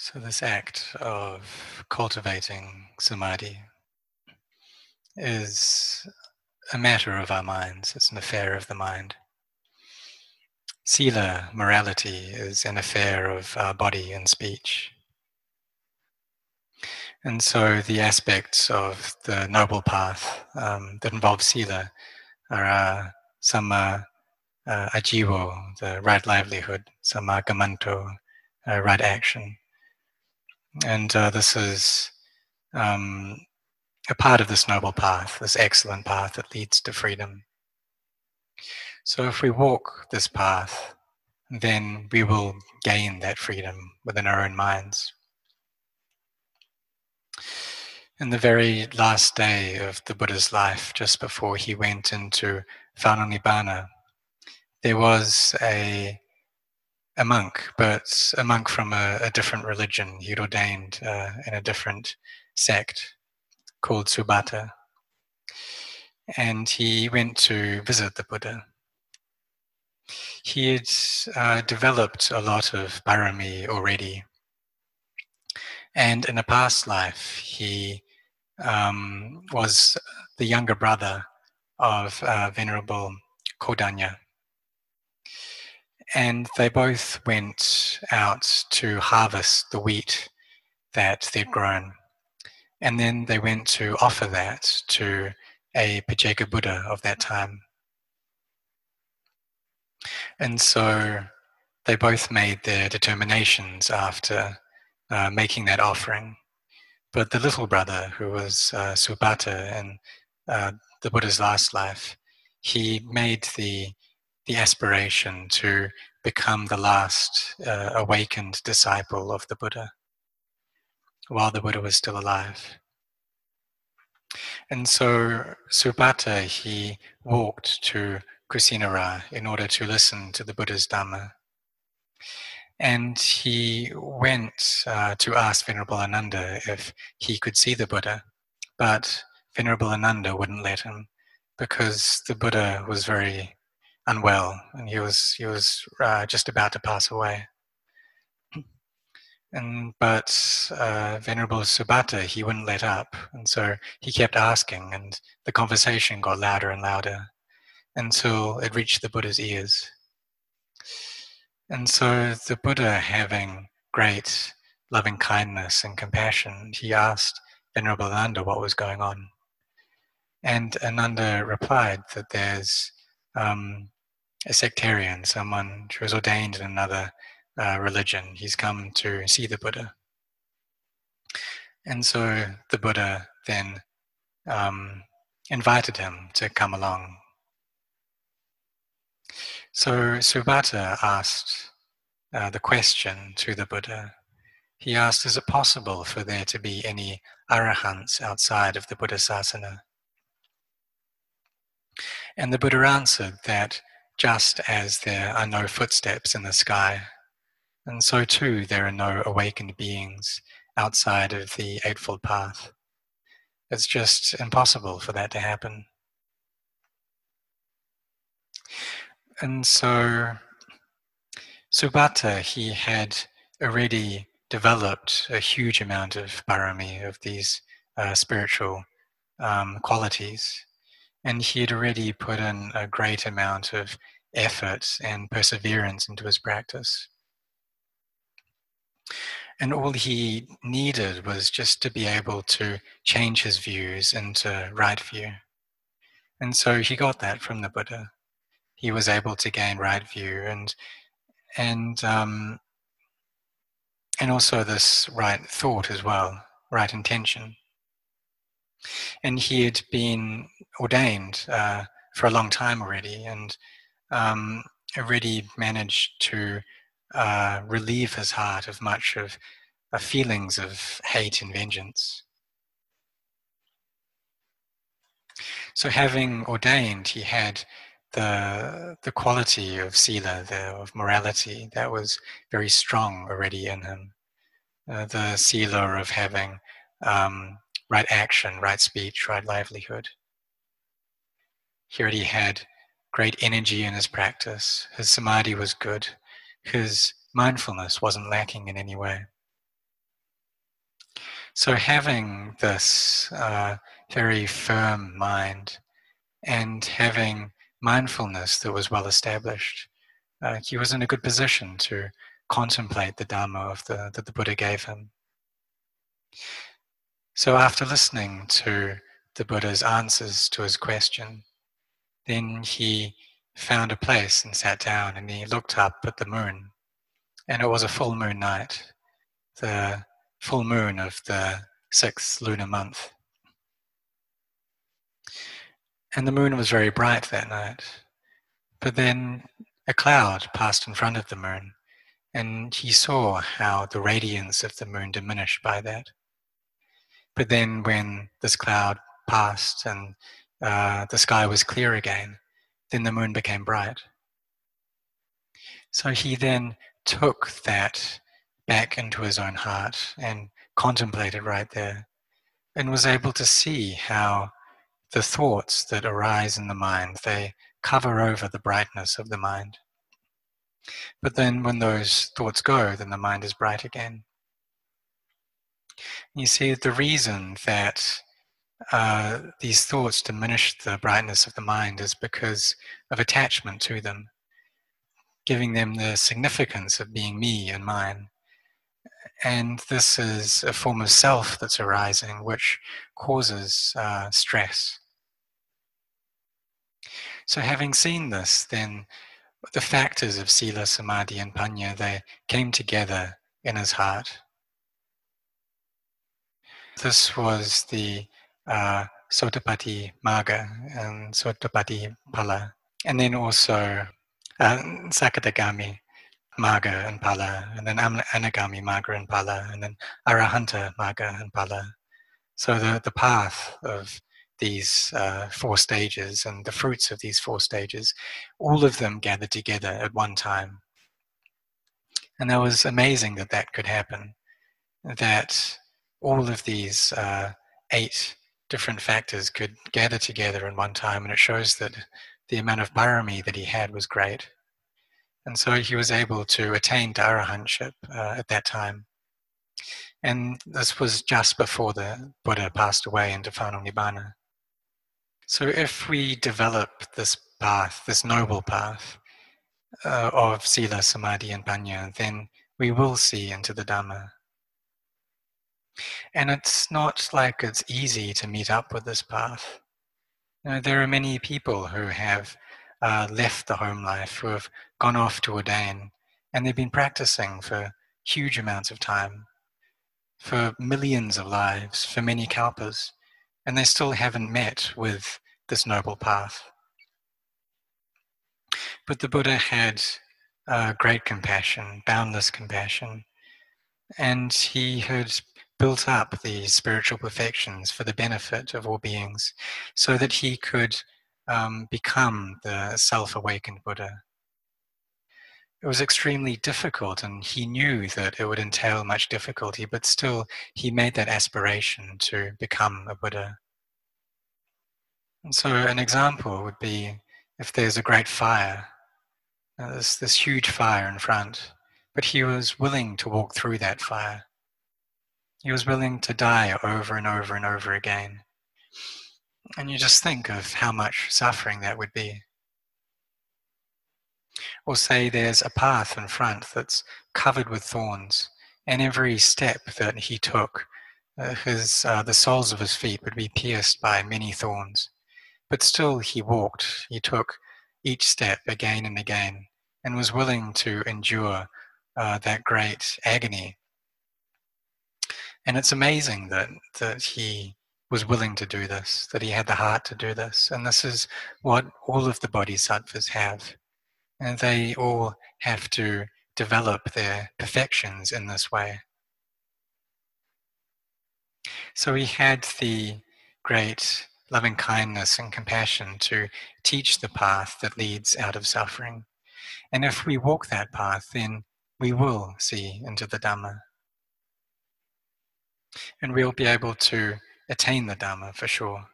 So, this act of cultivating samadhi is a matter of our minds, it's an affair of the mind. Sila, morality, is an affair of our body and speech. And so the aspects of the noble path um, that involve sila are uh, samma uh, ajivo, the right livelihood, samma kammanto, uh, right action, and uh, this is um, a part of this noble path, this excellent path that leads to freedom. So if we walk this path, then we will gain that freedom within our own minds. In the very last day of the Buddha's life, just before he went into final nibbana, there was a a monk, but a monk from a, a different religion. He'd ordained uh, in a different sect called Subhata. And he went to visit the Buddha. He had uh, developed a lot of parami already. And in a past life, he um, was the younger brother of uh, Venerable Kondañña and they both went out to harvest the wheat that they'd grown. And then they went to offer that to a Pacceka Buddha of that time. And so they both made their determinations after uh, making that offering. But the little brother, who was uh, Subhata in uh, the Buddha's last life, he made the the aspiration to become the last uh, awakened disciple of the Buddha while the Buddha was still alive. And so Subhata, he walked to Kusinara in order to listen to the Buddha's Dhamma. And he went uh, to ask Venerable Ananda if he could see the Buddha, but Venerable Ananda wouldn't let him because the Buddha was very unwell, and he was he was uh, just about to pass away. And but uh, Venerable Subhata, he wouldn't let up, and so he kept asking, and the conversation got louder and louder until it reached the Buddha's ears. And so the Buddha, having great loving kindness and compassion, he asked Venerable Ananda what was going on. And Ananda replied that there's um, a sectarian, someone who was ordained in another uh, religion. He's come to see the Buddha. And so the Buddha then um, invited him to come along. So Subhata asked uh, the question to the Buddha. He asked, Is it possible for there to be any arahants outside of the Buddha Sasana? And the Buddha answered that just as there are no footsteps in the sky, and so too there are no awakened beings outside of the Eightfold Path. It's just impossible for that to happen. And so Subhata, he had already developed a huge amount of parami, of these uh, spiritual um, qualities and he had already put in a great amount of effort and perseverance into his practice. And all he needed was just to be able to change his views into right view. And so he got that from the Buddha. He was able to gain right view and and um, and also this right thought as well, right intention. And he had been ordained uh, for a long time already, and um, already managed to uh, relieve his heart of much of, of feelings of hate and vengeance. So, having ordained, he had the the quality of sila, the, of morality, that was very strong already in him. Uh, the sila of having um, right action, right speech, right livelihood. He already had great energy in his practice. His samadhi was good. His mindfulness wasn't lacking in any way. So, having this uh, very firm mind and having mindfulness that was well established, uh, he was in a good position to contemplate the Dharma of the, that the Buddha gave him. So, after listening to the Buddha's answers to his question, then he found a place and sat down and he looked up at the moon. And it was a full moon night. The full moon of the sixth lunar month. And the moon was very bright that night. But then a cloud passed in front of the moon, and he saw how the radiance of the moon diminished by that. But then, when this cloud passed and uh, the sky was clear again, then the moon became bright. So he then took that back into his own heart and contemplated right there and was able to see how the thoughts that arise in the mind they cover over the brightness of the mind but then when those thoughts go then the mind is bright again you see the reason that uh, these thoughts diminish the brightness of the mind is because of attachment to them giving them the significance of being me and mine and this is a form of self that's arising, which causes uh, stress. So, having seen this, then the factors of sila, samadhi, and panya they came together in his heart. This was the uh, Sotapatti Marga and Sotapatti Pala, and then also uh, Sakadagami Marga and Pala, and then Anagami Marga and Pala, and then Arahanta Marga and Pala. So the, the path of these uh, four stages and the fruits of these four stages, all of them gathered together at one time. And that was amazing that that could happen, that all of these uh, eight different factors could gather together in one time, and it shows that the amount of parami that he had was great. And so he was able to attain arahantship uh, at that time. And this was just before the Buddha passed away into final nibbana. So if we develop this path, this noble path uh, of sila, samadhi, and panya, then we will see into the Dhamma. And it's not like it's easy to meet up with this path. You know, there are many people who have uh, left the home life, who have gone off to ordain, and they've been practicing for huge amounts of time, for millions of lives, for many kalpas, and they still haven't met with this noble path. But the Buddha had uh, great compassion, boundless compassion, and he had built up these spiritual perfections for the benefit of all beings so that he could um, become the self awakened Buddha. It was extremely difficult, and he knew that it would entail much difficulty, but still, he made that aspiration to become a Buddha. And so, an example would be if there's a great fire, uh, there's this huge fire in front, but he was willing to walk through that fire. He was willing to die over and over and over again. And you just think of how much suffering that would be. Or say there's a path in front that's covered with thorns, and every step that he took, uh, his, uh, the soles of his feet would be pierced by many thorns. But still he walked, he took each step again and again, and was willing to endure uh, that great agony. And it's amazing that, that he was willing to do this, that he had the heart to do this. And this is what all of the bodhisattvas have. And they all have to develop their perfections in this way. So he had the great loving kindness and compassion to teach the path that leads out of suffering. And if we walk that path, then we will see into the Dhamma. And we'll be able to attain the Dhamma for sure.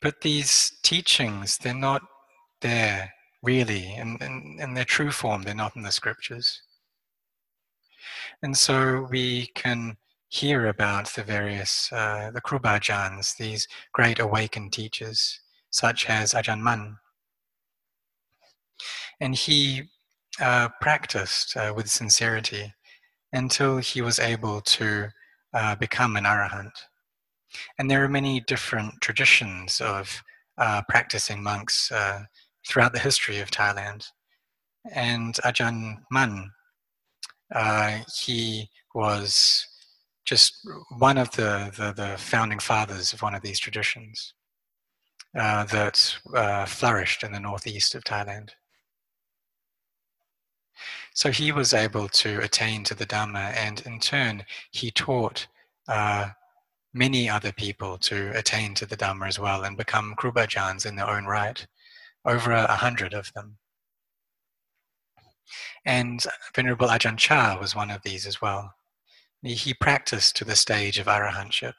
But these teachings, they're not there really in, in, in their true form, they're not in the scriptures. And so we can hear about the various, uh, the Kruba Ajahns, these great awakened teachers, such as Ajahn Mun. And he uh, practiced uh, with sincerity until he was able to uh, become an arahant. And there are many different traditions of uh, practicing monks uh, throughout the history of Thailand. And Ajahn Mun, uh, he was just one of the, the, the, founding fathers of one of these traditions uh, that uh, flourished in the northeast of Thailand. So he was able to attain to the Dhamma, and in turn, he taught uh, many other people to attain to the Dhamma as well and become Kruba Ajahns in their own right, over a hundred of them. And Venerable Ajahn Chah was one of these as well. He practiced to the stage of arahantship.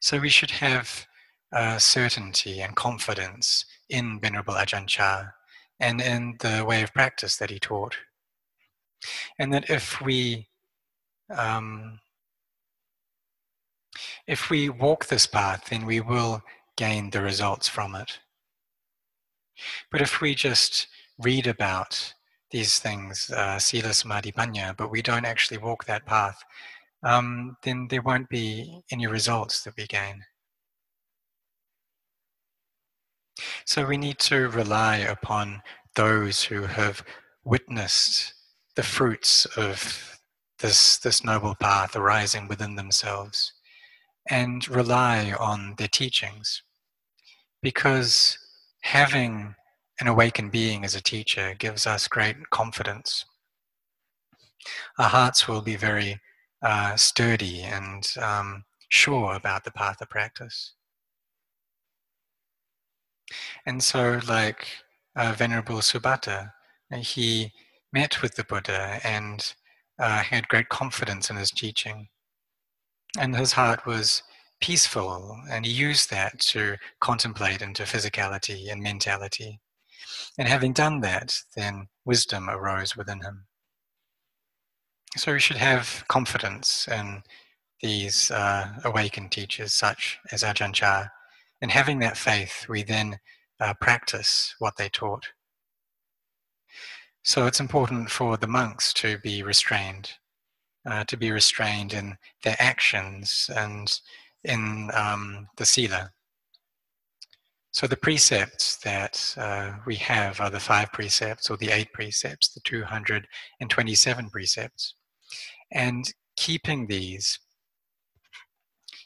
So we should have uh, certainty and confidence in Venerable Ajahn Chah and in the way of practice that he taught. And that if we um, if we walk this path, then we will gain the results from it. But if we just read about these things, uh, sila samadhi panya, but we don't actually walk that path, um, then there won't be any results that we gain. So we need to rely upon those who have witnessed the fruits of this, this noble path arising within themselves and rely on their teachings. Because having an awakened being as a teacher gives us great confidence. Our hearts will be very uh, sturdy and um, sure about the path of practice. And so, like uh, Venerable Subhatta, he met with the Buddha and uh, had great confidence in his teaching. And his heart was peaceful, and he used that to contemplate into physicality and mentality. And having done that, then wisdom arose within him. So we should have confidence in these uh, awakened teachers, such as Ajahn Chah. And having that faith, we then uh, practice what they taught. So it's important for the monks to be restrained, uh, to be restrained in their actions and in um, the sila. So the precepts that uh, we have are the five precepts or the eight precepts, the 227 precepts. And keeping these,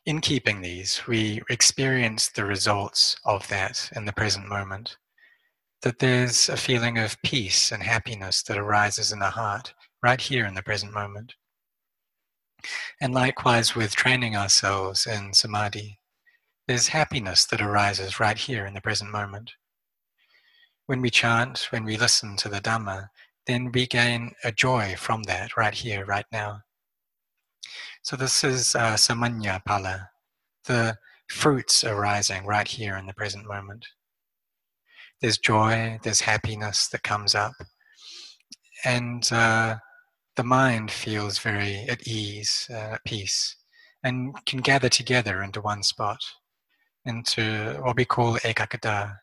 in keeping these, we experience the results of that in the present moment that there's a feeling of peace and happiness that arises in the heart right here in the present moment. And likewise with training ourselves in samadhi, there's happiness that arises right here in the present moment. When we chant, when we listen to the Dhamma, then we gain a joy from that right here, right now. So this is uh, samanya pala. the fruits arising right here in the present moment there's joy, there's happiness that comes up. And uh, the mind feels very at ease, uh, at peace, and can gather together into one spot, into what we call ekaggata.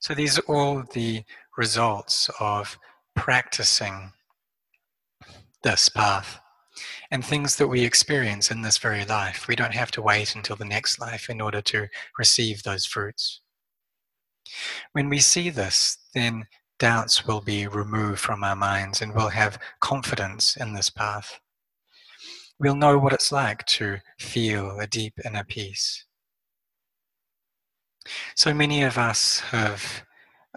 So these are all the results of practicing this path and things that we experience in this very life. We don't have to wait until the next life in order to receive those fruits. When we see this, then doubts will be removed from our minds and we'll have confidence in this path. We'll know what it's like to feel a deep inner peace. So many of us have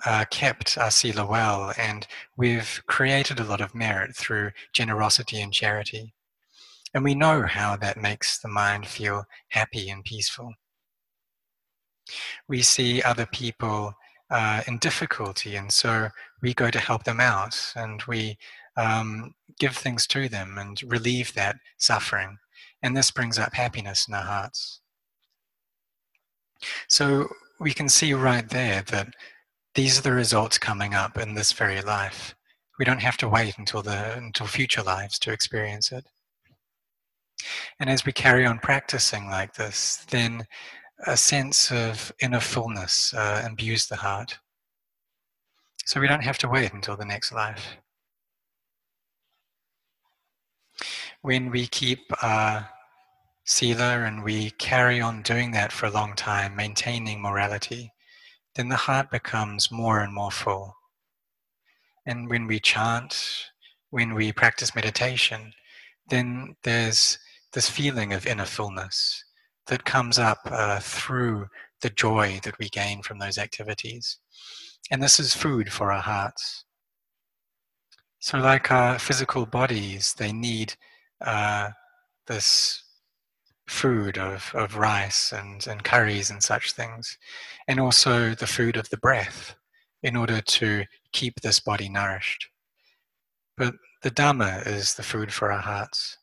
uh, kept our sila well and we've created a lot of merit through generosity and charity. And we know how that makes the mind feel happy and peaceful we see other people uh, in difficulty, and so we go to help them out and we um, give things to them and relieve that suffering. And this brings up happiness in our hearts. So we can see right there that these are the results coming up in this very life. We don't have to wait until the until future lives to experience it. And as we carry on practicing like this, then a sense of inner fullness uh, imbues the heart. So we don't have to wait until the next life. When we keep uh, sila and we carry on doing that for a long time, maintaining morality, then the heart becomes more and more full. And when we chant, when we practice meditation, then there's this feeling of inner fullness that comes up uh, through the joy that we gain from those activities. And this is food for our hearts. So, like our physical bodies, they need uh, this food of, of rice and, and curries and such things, and also the food of the breath in order to keep this body nourished. But the Dhamma is the food for our hearts.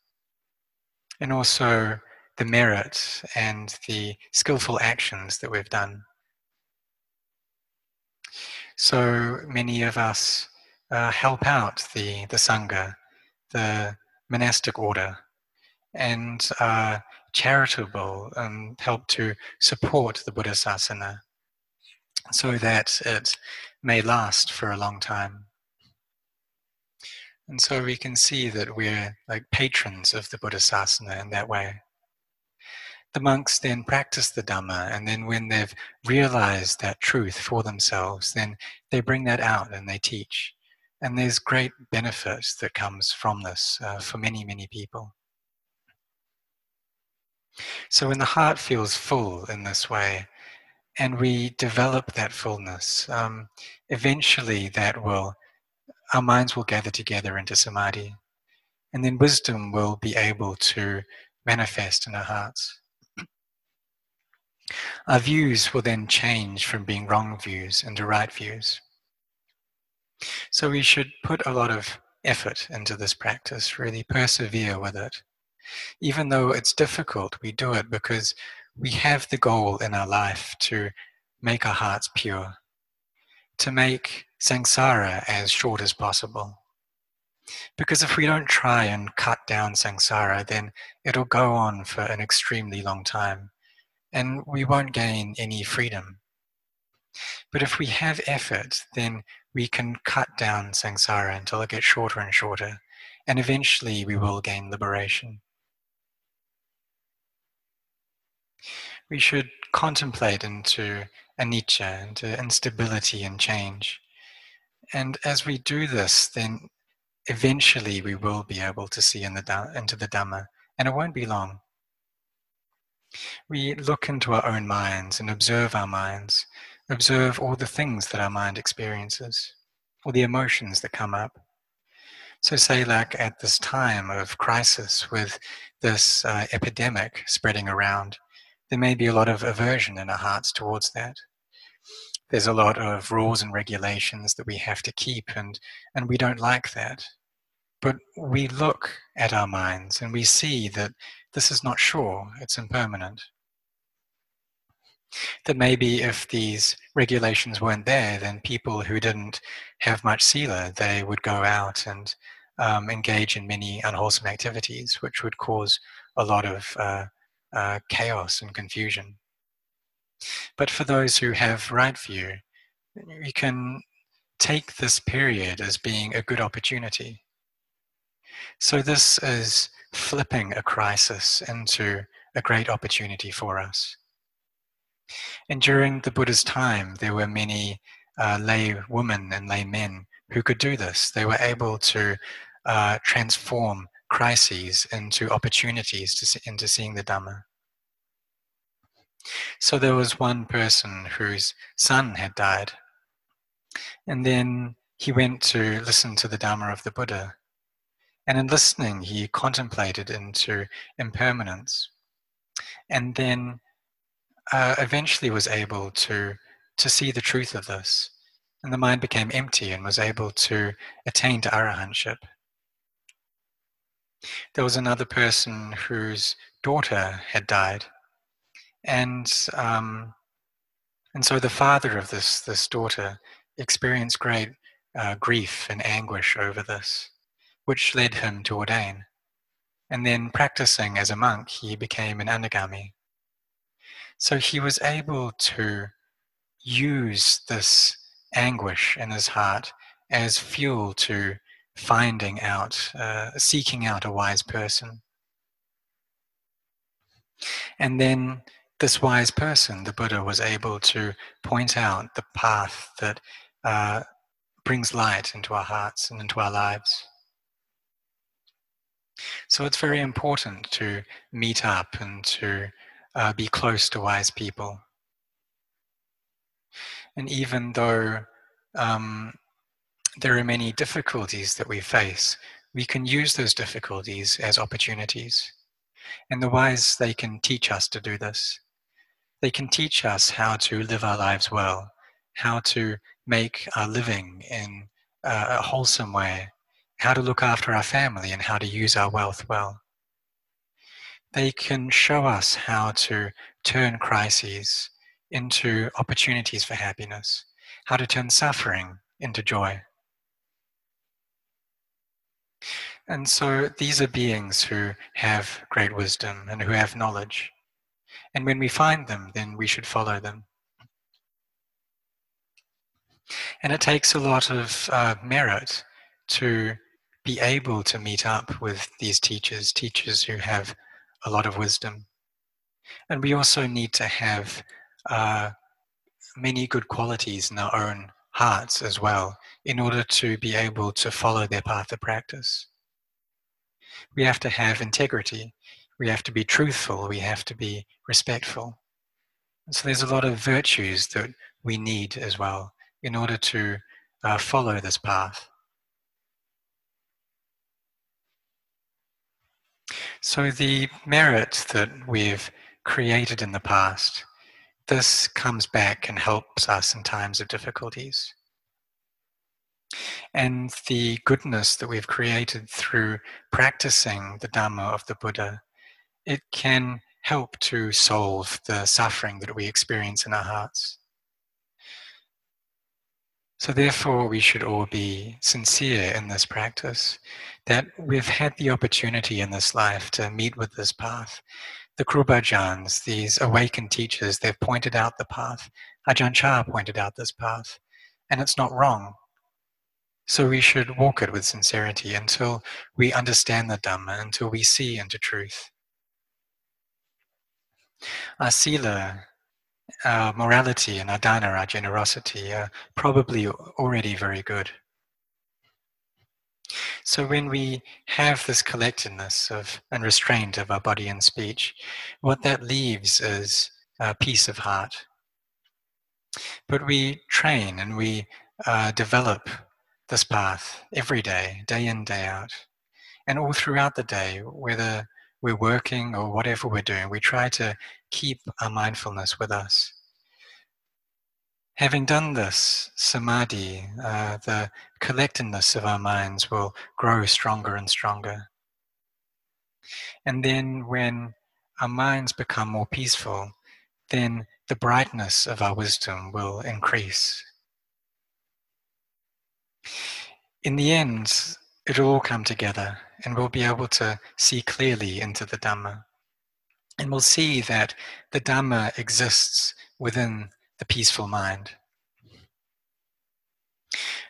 And also the merit and the skillful actions that we've done. So many of us uh, help out the, the Sangha, the monastic order, and are charitable and help to support the Buddha Sasana so that it may last for a long time. And so we can see that we're like patrons of the Buddha Sasana in that way. The monks then practice the Dhamma, and then when they've realized that truth for themselves, then they bring that out and they teach. And there's great benefit that comes from this uh, for many, many people. So when the heart feels full in this way, and we develop that fullness, um, eventually that will, our minds will gather together into samadhi, and then wisdom will be able to manifest in our hearts. Our views will then change from being wrong views into right views. So we should put a lot of effort into this practice, really persevere with it. Even though it's difficult, we do it because we have the goal in our life to make our hearts pure, to make samsara as short as possible. Because if we don't try and cut down samsara, then it'll go on for an extremely long time and we won't gain any freedom. But if we have effort, then we can cut down samsara until it gets shorter and shorter, and eventually we will gain liberation. We should contemplate into anicca, into instability and change. And as we do this, then eventually we will be able to see in the, into the Dhamma, and it won't be long. We look into our own minds and observe our minds, observe all the things that our mind experiences, all the emotions that come up. So, say, like at this time of crisis with this uh, epidemic spreading around, there may be a lot of aversion in our hearts towards that. There's a lot of rules and regulations that we have to keep, and, and we don't like that. But we look at our minds and we see that this is not sure, it's impermanent. That maybe if these regulations weren't there, then people who didn't have much sila, they would go out and um, engage in many unwholesome activities, which would cause a lot of uh, uh, chaos and confusion. But for those who have right view, you can take this period as being a good opportunity. So, this is flipping a crisis into a great opportunity for us. And during the Buddha's time, there were many uh, lay women and lay men who could do this. They were able to uh, transform crises into opportunities to see, into seeing the Dhamma. So there was one person whose son had died, and then he went to listen to the Dhamma of the Buddha. And in listening, he contemplated into impermanence. And then uh, eventually was able to, to see the truth of this. And the mind became empty and was able to attain to arahantship. There was another person whose daughter had died. And, um, and so the father of this, this daughter experienced great uh, grief and anguish over this, which led him to ordain. And then, practicing as a monk, he became an anagami. So he was able to use this anguish in his heart as fuel to finding out, uh, seeking out a wise person. And then this wise person, the Buddha, was able to point out the path that uh, brings light into our hearts and into our lives. So it's very important to meet up and to uh, be close to wise people. And even though um, there are many difficulties that we face, we can use those difficulties as opportunities. And the wise, they can teach us to do this. They can teach us how to live our lives well, how to make our living in a wholesome way, how to look after our family, and how to use our wealth well. They can show us how to turn crises into opportunities for happiness, how to turn suffering into joy. And so these are beings who have great wisdom and who have knowledge. And when we find them, then we should follow them. And it takes a lot of uh, merit to be able to meet up with these teachers, teachers who have a lot of wisdom. And we also need to have uh, many good qualities in our own hearts as well in order to be able to follow their path of practice. We have to have integrity. We have to be truthful. We have to be respectful. So there's a lot of virtues that we need as well in order to uh, follow this path. So the merit that we've created in the past, this comes back and helps us in times of difficulties. And the goodness that we've created through practicing the Dhamma of the Buddha, it can help to solve the suffering that we experience in our hearts. So, therefore, we should all be sincere in this practice that we've had the opportunity in this life to meet with this path. The Kruba Ajahns, these awakened teachers, they've pointed out the path. Ajahn Chah pointed out this path, and it's not wrong. So we should walk it with sincerity until we understand the Dhamma, until we see into truth. Our sila, our morality, and our dana, our generosity, are probably already very good. So when we have this collectedness of and restraint of our body and speech, what that leaves is peace of heart. But we train and we uh, develop this path every day, day in, day out. And all throughout the day, whether we're working or whatever we're doing, we try to keep our mindfulness with us. Having done this, samadhi, uh, the collectedness of our minds will grow stronger and stronger. And then when our minds become more peaceful, then the brightness of our wisdom will increase. In the end, it'll all come together and we'll be able to see clearly into the Dhamma. And we'll see that the Dhamma exists within the peaceful mind.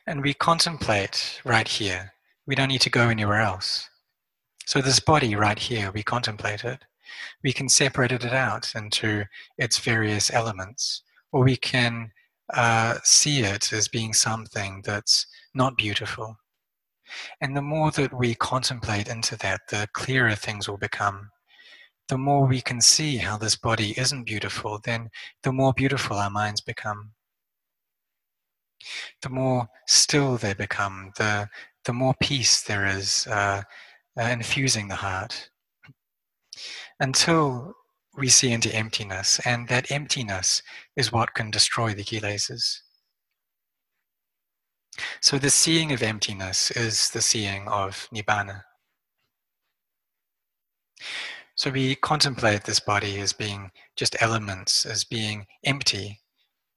And we contemplate right here. We don't need to go anywhere else. So, this body right here, we contemplate it. We can separate it out into its various elements, or we can uh, see it as being something that's not beautiful. And the more that we contemplate into that, the clearer things will become. The more we can see how this body isn't beautiful, then the more beautiful our minds become. The more still they become, the, the more peace there is uh, uh, infusing the heart. Until we see into emptiness, and that emptiness is what can destroy the kilesas. So the seeing of emptiness is the seeing of Nibbana. So we contemplate this body as being just elements, as being empty.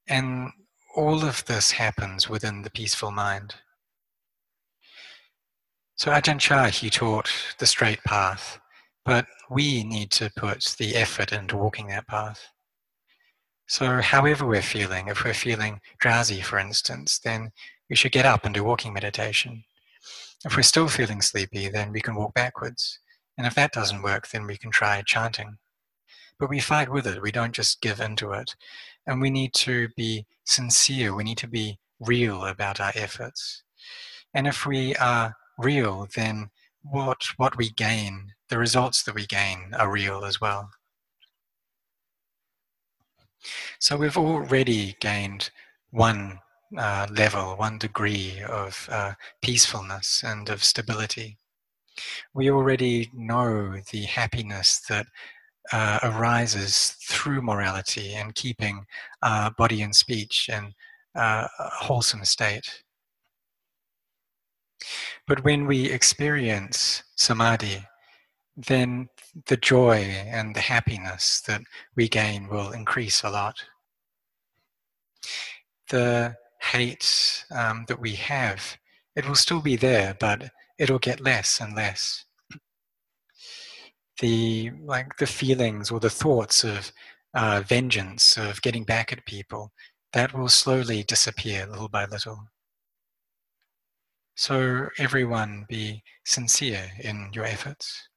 And all of this happens within the peaceful mind. So Ajahn Chah, he taught the straight path, but we need to put the effort into walking that path. So, however we're feeling, if we're feeling drowsy, for instance, then we should get up and do walking meditation. If we're mm. still feeling sleepy, then we can walk backwards. And if that doesn't work, then we can try chanting. But we fight with it, we don't just give into it. And we need to be sincere, we need to be real about our efforts. And if we are real, then what what we gain, the results that we gain, are real as well. So we've already gained one uh, level, one degree of uh, peacefulness and of stability. We already know the happiness that uh, arises through morality and keeping body and speech in a wholesome state. But when we experience samadhi, then the joy and the happiness that we gain will increase a lot. The hate um, that we have, it will still be there, but it'll get less and less. The like the feelings or the thoughts of uh, vengeance, of getting back at people, that will slowly disappear little by little. So, everyone be sincere in your efforts.